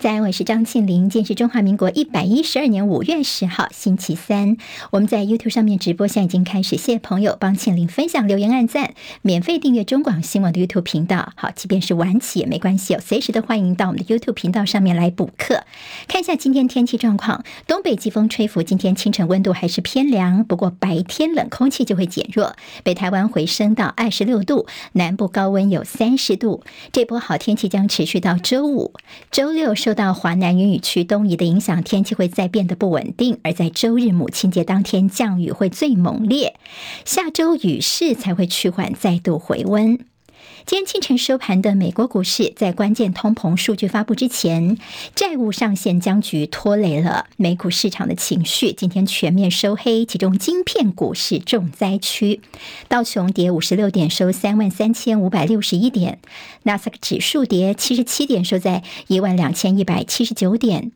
在，我是张庆林。今天是中华民国一百一十二年五月十号，星期三。我们在 YouTube 上面直播，现在已经开始。谢谢朋友帮庆林分享、留言、按赞，免费订阅中广新闻的 YouTube 频道。好，即便是晚起也没关系哦，随时都欢迎到我们的 YouTube 频道上面来补课。看一下今天天气状况，东北季风吹拂，今天清晨温度还是偏凉，不过白天冷空气就会减弱。北台湾回升到二十六度，南部高温有三十度。这波好天气将持续到周五、周六。受到华南云雨区东移的影响，天气会再变得不稳定。而在周日母亲节当天，降雨会最猛烈，下周雨势才会趋缓，再度回温。今天清晨收盘的美国股市，在关键通膨数据发布之前，债务上限僵局拖累了美股市场的情绪。今天全面收黑，其中晶片股是重灾区。道琼跌五十六点，收三万三千五百六十一点；纳斯达克指数跌七十七点，收在一万两千一百七十九点；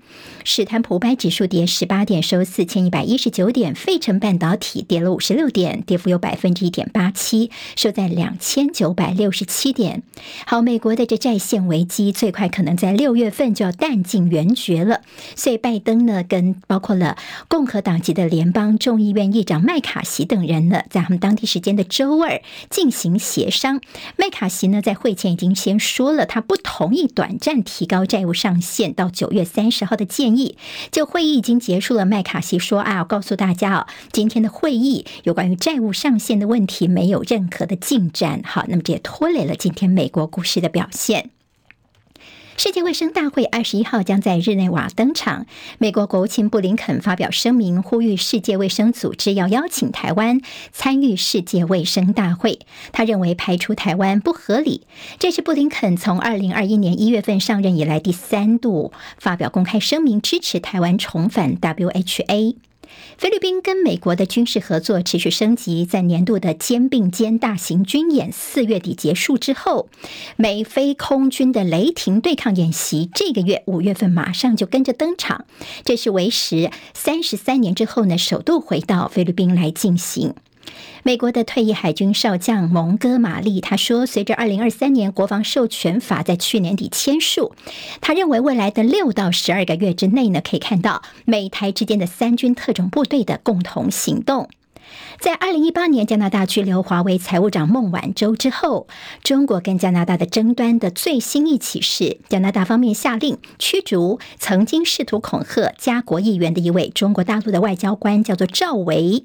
史坦普五百指数跌十八点，收四千一百一十九点；费城半导体跌了五十六点，跌幅有百分之一点八七，收在两千九百六十七。七点，好，美国的这债线危机最快可能在六月份就要弹尽援绝了，所以拜登呢，跟包括了共和党籍的联邦众议院议长麦卡锡等人呢，在他们当地时间的周二进行协商。麦卡锡呢，在会前已经先说了，他不同意短暂提高债务上限到九月三十号的建议。就会议已经结束了，麦卡锡说啊，告诉大家哦，今天的会议有关于债务上限的问题没有任何的进展。好，那么这也拖累了。今天美国股市的表现，世界卫生大会二十一号将在日内瓦登场。美国国务卿布林肯发表声明，呼吁世界卫生组织要邀请台湾参与世界卫生大会。他认为排除台湾不合理。这是布林肯从二零二一年一月份上任以来第三度发表公开声明，支持台湾重返 WHA。菲律宾跟美国的军事合作持续升级，在年度的肩并肩大型军演四月底结束之后，美菲空军的雷霆对抗演习这个月五月份马上就跟着登场，这是为时三十三年之后呢，首度回到菲律宾来进行。美国的退役海军少将蒙哥马利他说：“随着二零二三年国防授权法在去年底签署，他认为未来的六到十二个月之内呢，可以看到美台之间的三军特种部队的共同行动。在二零一八年加拿大拘留华为财务长孟晚舟之后，中国跟加拿大的争端的最新一起是加拿大方面下令驱逐曾经试图恐吓加国议员的一位中国大陆的外交官，叫做赵维。”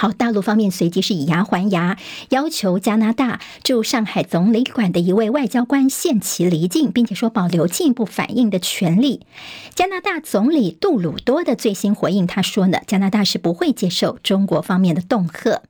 好，大陆方面随即是以牙还牙，要求加拿大驻上海总领馆的一位外交官限期离境，并且说保留进一步反应的权利。加拿大总理杜鲁多的最新回应，他说呢，加拿大是不会接受中国方面的恫吓。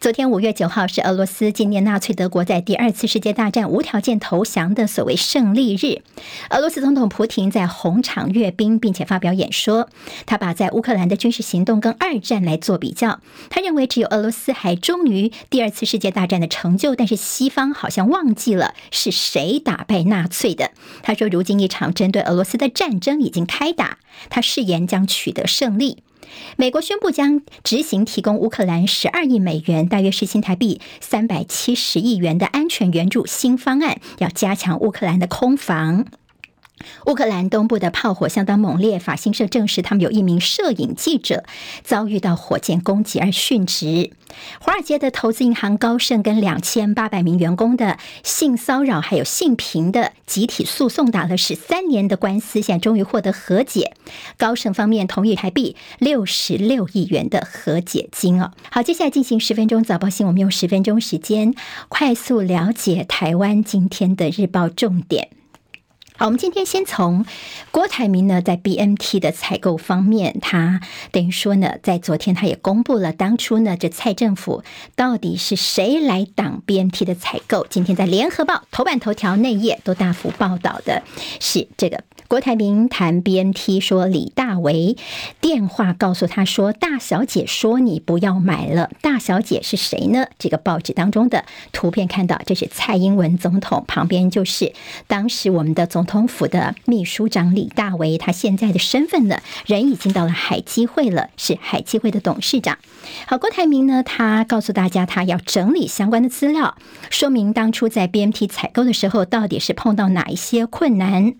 昨天五月九号是俄罗斯纪念纳粹德国在第二次世界大战无条件投降的所谓胜利日。俄罗斯总统普廷在红场阅兵，并且发表演说。他把在乌克兰的军事行动跟二战来做比较。他认为只有俄罗斯还忠于第二次世界大战的成就，但是西方好像忘记了是谁打败纳粹的。他说，如今一场针对俄罗斯的战争已经开打，他誓言将取得胜利。美国宣布将执行提供乌克兰十二亿美元，大约是新台币三百七十亿元的安全援助新方案，要加强乌克兰的空防。乌克兰东部的炮火相当猛烈，法新社证实他们有一名摄影记者遭遇到火箭攻击而殉职。华尔街的投资银行高盛跟两千八百名员工的性骚扰还有性平的集体诉讼打了十三年的官司，现在终于获得和解。高盛方面同意台币六十六亿元的和解金哦。好，接下来进行十分钟早报新闻，我们用十分钟时间快速了解台湾今天的日报重点。好，我们今天先从郭台铭呢，在 BNT 的采购方面，他等于说呢，在昨天他也公布了当初呢，这蔡政府到底是谁来挡 BNT 的采购？今天在联合报头版头条内页都大幅报道的是这个。郭台铭谈 BNT，说李大为电话告诉他说：“大小姐说你不要买了。”大小姐是谁呢？这个报纸当中的图片看到，这是蔡英文总统旁边，就是当时我们的总统府的秘书长李大为。他现在的身份呢，人已经到了海基会了，是海基会的董事长。好，郭台铭呢，他告诉大家，他要整理相关的资料，说明当初在 BMT 采购的时候，到底是碰到哪一些困难。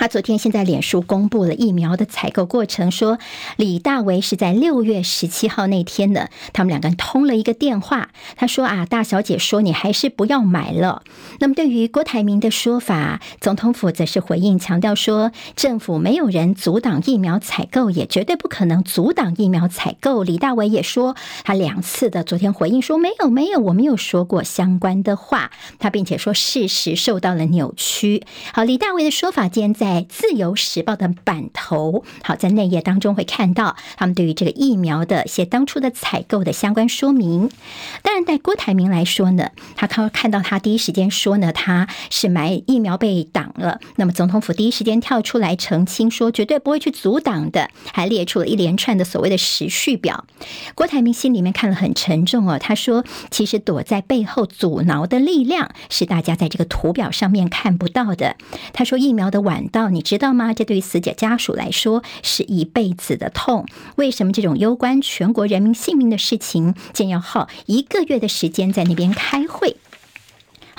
他昨天现在脸书公布了疫苗的采购过程，说李大为是在六月十七号那天呢，他们两个人通了一个电话。他说啊，大小姐说你还是不要买了。那么对于郭台铭的说法，总统府则是回应强调说，政府没有人阻挡疫苗采购，也绝对不可能阻挡疫苗采购。李大为也说，他两次的昨天回应说没有没有，我没有说过相关的话。他并且说事实受到了扭曲。好，李大为的说法今天在。在《自由时报》的版头，好，在内页当中会看到他们对于这个疫苗的一些当初的采购的相关说明。当然，在郭台铭来说呢，他看看到他第一时间说呢，他是买疫苗被挡了。那么总统府第一时间跳出来澄清说，绝对不会去阻挡的，还列出了一连串的所谓的时序表。郭台铭心里面看了很沉重哦，他说，其实躲在背后阻挠的力量是大家在这个图表上面看不到的。他说，疫苗的晚到。你知道吗？这对于死者家属来说是一辈子的痛。为什么这种攸关全国人民性命的事情，竟要耗一个月的时间在那边开会？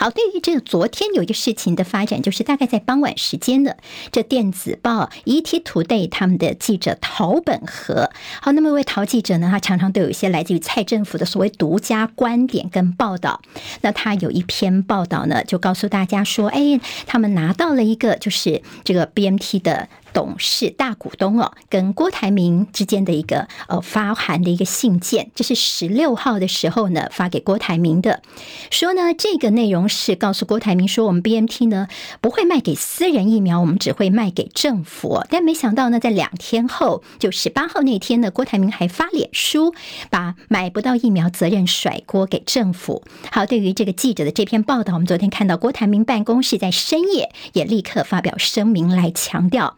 好，对于这个昨天有一个事情的发展，就是大概在傍晚时间的这电子报 ET Today 他们的记者陶本和，好，那么一位陶记者呢，他常常都有一些来自于蔡政府的所谓独家观点跟报道。那他有一篇报道呢，就告诉大家说，哎，他们拿到了一个就是这个 BMT 的。董事大股东哦，跟郭台铭之间的一个呃发函的一个信件，这是十六号的时候呢发给郭台铭的，说呢这个内容是告诉郭台铭说，我们 BMT 呢不会卖给私人疫苗，我们只会卖给政府。但没想到呢，在两天后，就十八号那天呢，郭台铭还发脸书，把买不到疫苗责任甩锅给政府。好，对于这个记者的这篇报道，我们昨天看到郭台铭办公室在深夜也立刻发表声明来强调。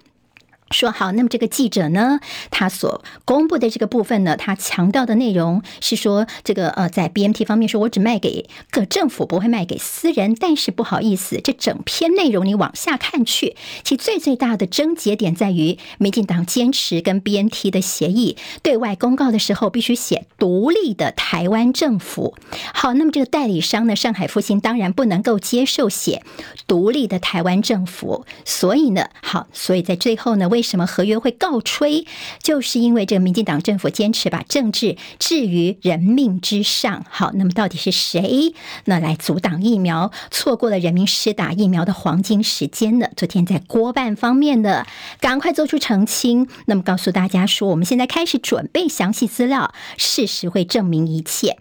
说好，那么这个记者呢，他所公布的这个部分呢，他强调的内容是说，这个呃，在 BNT 方面说，我只卖给个政府，不会卖给私人。但是不好意思，这整篇内容你往下看去，其最最大的症结点在于，民进党坚持跟 BNT 的协议对外公告的时候必须写独立的台湾政府。好，那么这个代理商呢，上海复星当然不能够接受写独立的台湾政府，所以呢，好，所以在最后呢，为什么合约会告吹？就是因为这个民进党政府坚持把政治置于人命之上。好，那么到底是谁那来阻挡疫苗，错过了人民施打疫苗的黄金时间呢？昨天在国办方面呢，赶快做出澄清。那么告诉大家说，我们现在开始准备详细资料，事实会证明一切。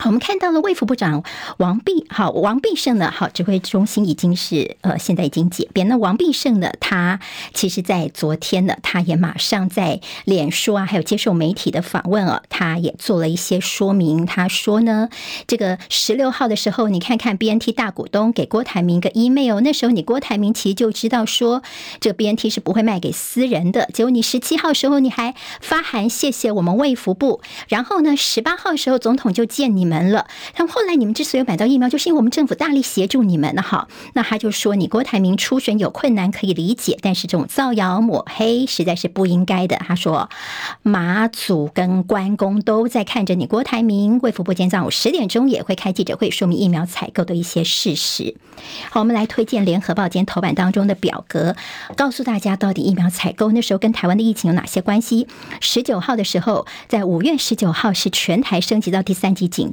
好，我们看到了卫福部长王必好，王必胜呢，好，指挥中心已经是呃，现在已经解编。那王必胜呢，他其实在昨天呢，他也马上在脸书啊，还有接受媒体的访问啊，他也做了一些说明。他说呢，这个十六号的时候，你看看 BNT 大股东给郭台铭个 email，那时候你郭台铭其实就知道说，这个 BNT 是不会卖给私人的。结果你十七号时候你还发函谢谢我们卫福部，然后呢，十八号时候总统就见你。门了，那后来你们之所以买到疫苗，就是因为我们政府大力协助你们。那好，那他就说你郭台铭初选有困难可以理解，但是这种造谣抹黑实在是不应该的。他说马祖跟关公都在看着你郭台铭，卫福部今天上午十点钟也会开记者会说明疫苗采购的一些事实。好，我们来推荐联合报今天头版当中的表格，告诉大家到底疫苗采购那时候跟台湾的疫情有哪些关系。十九号的时候，在五月十九号是全台升级到第三级警。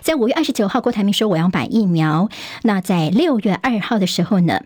在五月二十九号，郭台铭说我要买疫苗。那在六月二号的时候呢，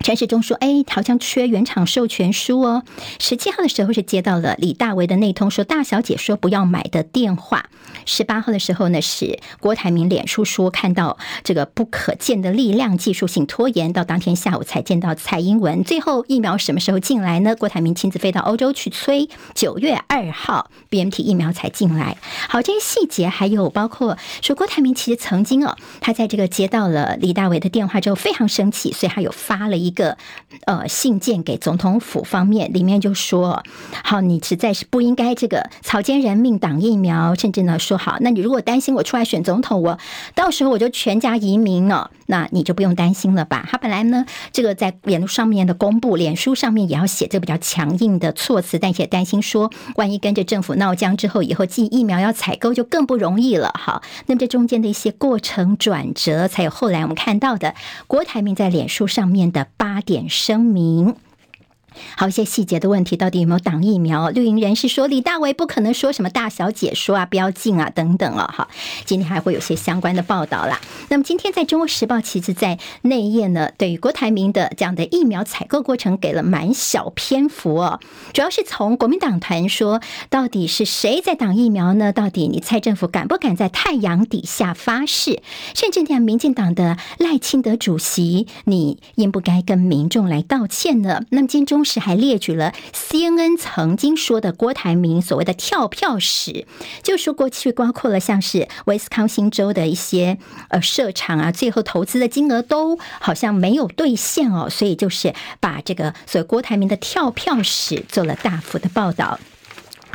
陈时中说：“哎，好像缺原厂授权书哦。”十七号的时候是接到了李大为的那通说大小姐说不要买的电话。十八号的时候呢，是郭台铭脸书说看到这个不可见的力量，技术性拖延，到当天下午才见到蔡英文。最后疫苗什么时候进来呢？郭台铭亲自飞到欧洲去催，九月二号，BMT 疫苗才进来。好，这些细节还有包括说郭台铭其实曾经哦，他在这个接到了李大为的电话之后非常生气，所以他有发了一一个呃信件给总统府方面，里面就说：好，你实在是不应该这个草菅人命挡疫苗，甚至呢说。好，那你如果担心我出来选总统，我到时候我就全家移民了，那你就不用担心了吧？他本来呢，这个在脸书上面的公布，脸书上面也要写这比较强硬的措辞，但是也担心说，万一跟着政府闹僵之后，以后进疫苗要采购就更不容易了。好，那么这中间的一些过程转折，才有后来我们看到的郭台铭在脸书上面的八点声明。好，一些细节的问题，到底有没有挡疫苗？绿营人士说，李大为不可能说什么大小解说啊、标进啊等等了哈。今天还会有些相关的报道啦。那么今天在中国时报，其实在内页呢，对于郭台铭的这样的疫苗采购过程给了蛮小篇幅哦，主要是从国民党团说，到底是谁在挡疫苗呢？到底你蔡政府敢不敢在太阳底下发誓？甚至讲民进党的赖清德主席，你应不该跟民众来道歉呢？那么今天中。是还列举了 CNN 曾经说的郭台铭所谓的跳票史，就说过去包括了像是威斯康星州的一些呃设厂啊，最后投资的金额都好像没有兑现哦，所以就是把这个所谓郭台铭的跳票史做了大幅的报道。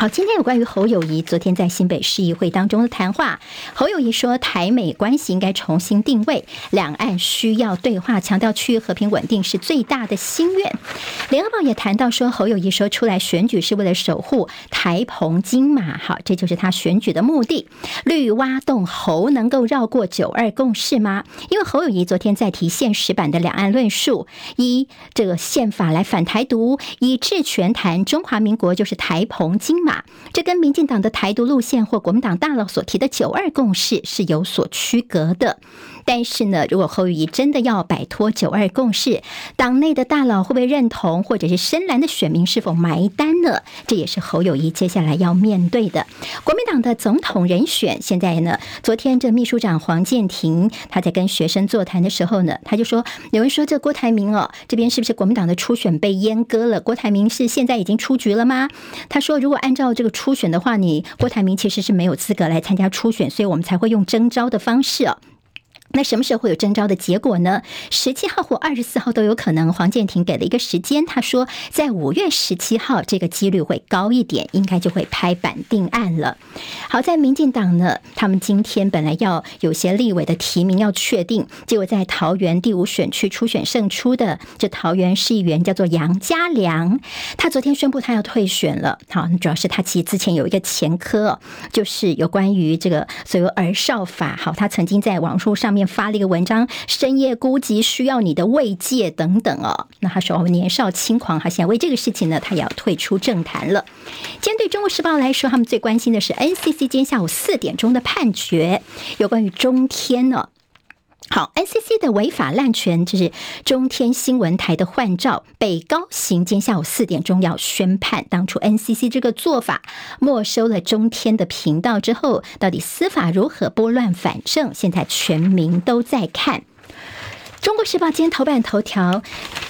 好，今天有关于侯友谊昨天在新北市议会当中的谈话，侯友谊说台美关系应该重新定位，两岸需要对话，强调区域和平稳定是最大的心愿。联合报也谈到说，侯友谊说出来选举是为了守护台澎金马，好，这就是他选举的目的。绿挖洞，侯能够绕过九二共识吗？因为侯友谊昨天在提现实版的两岸论述，一这个宪法来反台独，以治权谈中华民国就是台澎金马。这跟民进党的台独路线或国民党大佬所提的九二共识是有所区隔的。但是呢，如果侯友谊真的要摆脱九二共识，党内的大佬会不会认同，或者是深蓝的选民是否埋单呢？这也是侯友谊接下来要面对的。国民党的总统人选，现在呢，昨天这秘书长黄建庭他在跟学生座谈的时候呢，他就说，有人说这郭台铭哦，这边是不是国民党的初选被阉割了？郭台铭是现在已经出局了吗？他说，如果按照这个初选的话，你郭台铭其实是没有资格来参加初选，所以我们才会用征召的方式哦。那什么时候会有征召的结果呢？十七号或二十四号都有可能。黄建庭给了一个时间，他说在五月十七号这个几率会高一点，应该就会拍板定案了。好在民进党呢，他们今天本来要有些立委的提名要确定，结果在桃园第五选区初选胜出的这桃园市议员叫做杨家良，他昨天宣布他要退选了。好，主要是他其实之前有一个前科，就是有关于这个所谓儿少法。好，他曾经在网络上面。发了一个文章，深夜孤寂需要你的慰藉等等哦。那他说我们年少轻狂，他想为这个事情呢，他也要退出政坛了。今天对中国时报来说，他们最关心的是 NCC 今天下午四点钟的判决，有关于中天呢。好，NCC 的违法滥权就是中天新闻台的换照，北高行今天下午四点钟要宣判。当初 NCC 这个做法没收了中天的频道之后，到底司法如何拨乱反正？现在全民都在看。中国时报今天头版头条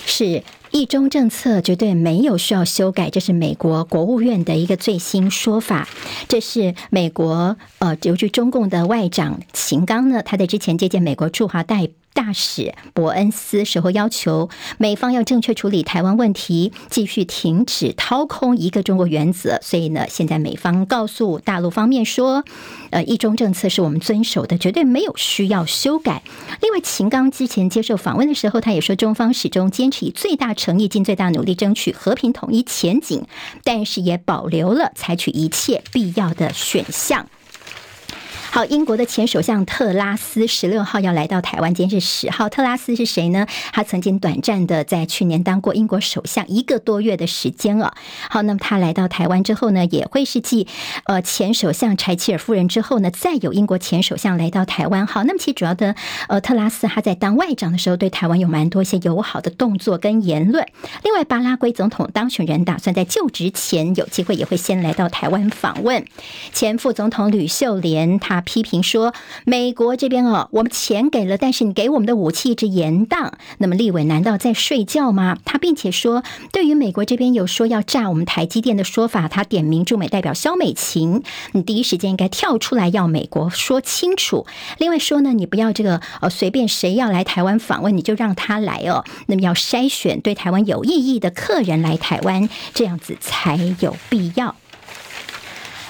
是。一中政策绝对没有需要修改，这是美国国务院的一个最新说法。这是美国呃，由据中共的外长秦刚呢，他在之前接见美国驻华代表。大使伯恩斯时候要求美方要正确处理台湾问题，继续停止掏空一个中国原则。所以呢，现在美方告诉大陆方面说，呃，一中政策是我们遵守的，绝对没有需要修改。另外，秦刚之前接受访问的时候，他也说，中方始终坚持以最大诚意、尽最大努力争取和平统一前景，但是也保留了采取一切必要的选项。好，英国的前首相特拉斯十六号要来到台湾，今天是十号。特拉斯是谁呢？他曾经短暂的在去年当过英国首相一个多月的时间哦。好，那么他来到台湾之后呢，也会是继呃前首相柴契尔夫人之后呢，再有英国前首相来到台湾。好，那么其主要的呃特拉斯他在当外长的时候，对台湾有蛮多一些友好的动作跟言论。另外，巴拉圭总统当选人打算在就职前有机会也会先来到台湾访问。前副总统吕秀莲他。批评说，美国这边哦，我们钱给了，但是你给我们的武器一直延宕。那么立委难道在睡觉吗？他并且说，对于美国这边有说要炸我们台积电的说法，他点名驻美代表肖美琴，你第一时间应该跳出来要美国说清楚。另外说呢，你不要这个呃随便谁要来台湾访问，你就让他来哦。那么要筛选对台湾有意义的客人来台湾，这样子才有必要。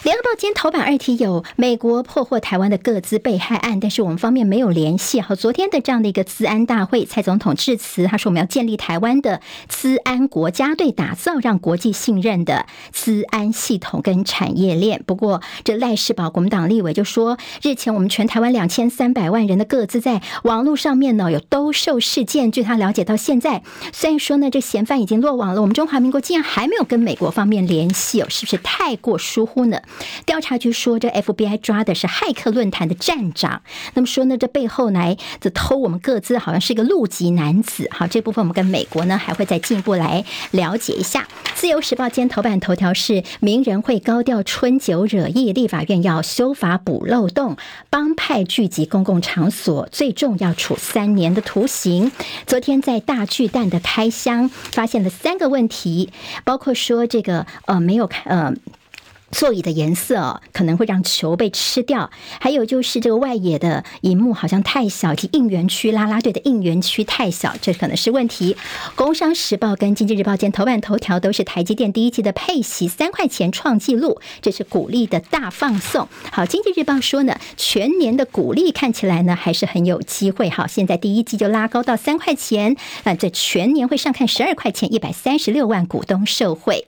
联合报今天头版二题有美国破获台湾的个资被害案，但是我们方面没有联系。好，昨天的这样的一个资安大会，蔡总统致辞，他说我们要建立台湾的资安国家队，打造让国际信任的资安系统跟产业链。不过，这赖世宝国民党立委就说，日前我们全台湾两千三百万人的个资在网络上面呢有兜售事件。据他了解到现在，虽然说呢这嫌犯已经落网了，我们中华民国竟然还没有跟美国方面联系哦，是不是太过疏忽呢？调查局说，这 FBI 抓的是骇客论坛的站长。那么说呢，这背后来这偷我们各自，好像是一个陆籍男子。好，这部分我们跟美国呢还会再进一步来了解一下。自由时报今天头版头条是名人会高调春酒惹议，立法院要修法补漏洞，帮派聚集公共场所，最重要处三年的徒刑。昨天在大巨蛋的开箱发现了三个问题，包括说这个呃没有开呃。座椅的颜色可能会让球被吃掉，还有就是这个外野的荧幕好像太小，及应援区啦啦队的应援区太小，这可能是问题。工商时报跟经济日报间头版头条都是台积电第一季的配息三块钱创纪录，这是股利的大放送。好，经济日报说呢，全年的股利看起来呢还是很有机会。好，现在第一季就拉高到三块钱，那这全年会上看十二块钱，一百三十六万股东受惠。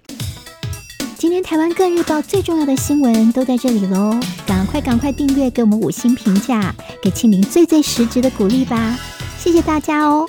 今天台湾各日报最重要的新闻都在这里喽，赶快赶快订阅，给我们五星评价，给庆明最最实质的鼓励吧，谢谢大家哦。